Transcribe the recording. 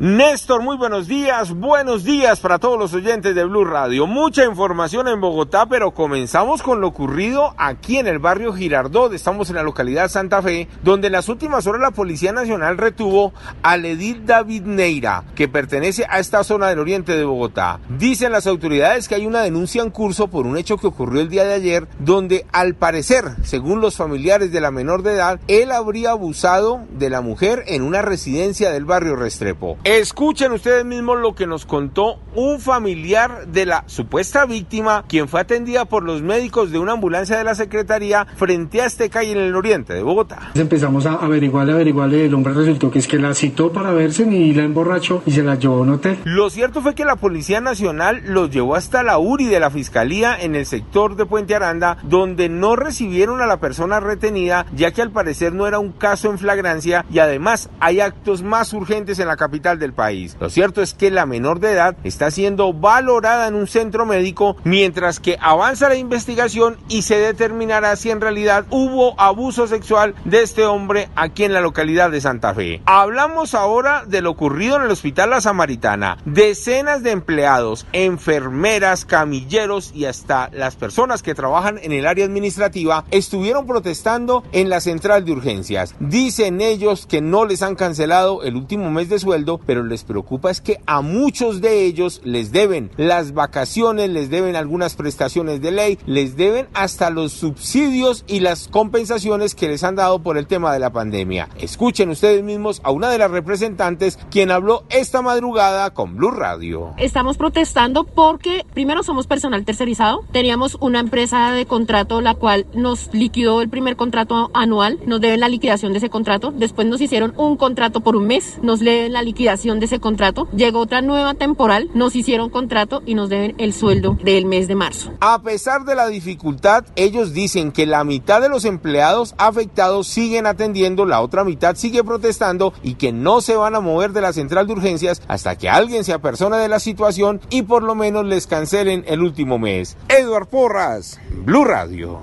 Néstor, muy buenos días, buenos días para todos los oyentes de Blue Radio. Mucha información en Bogotá, pero comenzamos con lo ocurrido aquí en el barrio Girardot. Estamos en la localidad Santa Fe, donde en las últimas horas la Policía Nacional retuvo al edil David Neira, que pertenece a esta zona del oriente de Bogotá. Dicen las autoridades que hay una denuncia en curso por un hecho que ocurrió el día de ayer, donde al parecer, según los familiares de la menor de edad, él habría abusado de la mujer en una residencia del barrio Restrepo. Escuchen ustedes mismos lo que nos contó un familiar de la supuesta víctima, quien fue atendida por los médicos de una ambulancia de la Secretaría frente a este calle en el oriente de Bogotá. Empezamos a averiguarle, averiguarle, el hombre resultó que es que la citó para verse y la emborrachó y se la llevó a un hotel. Lo cierto fue que la Policía Nacional los llevó hasta la URI de la Fiscalía en el sector de Puente Aranda, donde no recibieron a la persona retenida, ya que al parecer no era un caso en flagrancia y además hay actos más urgentes en la capital del país. Lo cierto es que la menor de edad está siendo valorada en un centro médico mientras que avanza la investigación y se determinará si en realidad hubo abuso sexual de este hombre aquí en la localidad de Santa Fe. Hablamos ahora de lo ocurrido en el Hospital La Samaritana. Decenas de empleados, enfermeras, camilleros y hasta las personas que trabajan en el área administrativa estuvieron protestando en la central de urgencias. Dicen ellos que no les han cancelado el último mes de sueldo, pero les preocupa es que a muchos de ellos les deben las vacaciones, les deben algunas prestaciones de ley, les deben hasta los subsidios y las compensaciones que les han dado por el tema de la pandemia. Escuchen ustedes mismos a una de las representantes quien habló esta madrugada con Blue Radio. Estamos protestando porque primero somos personal tercerizado, teníamos una empresa de contrato la cual nos liquidó el primer contrato anual, nos deben la liquidación de ese contrato, después nos hicieron un contrato por un mes, nos deben la liquidación de ese contrato, llegó otra nueva temporal, nos hicieron contrato y nos deben el sueldo del mes de marzo. A pesar de la dificultad, ellos dicen que la mitad de los empleados afectados siguen atendiendo, la otra mitad sigue protestando y que no se van a mover de la central de urgencias hasta que alguien se apersone de la situación y por lo menos les cancelen el último mes. Edward Porras, Blue Radio.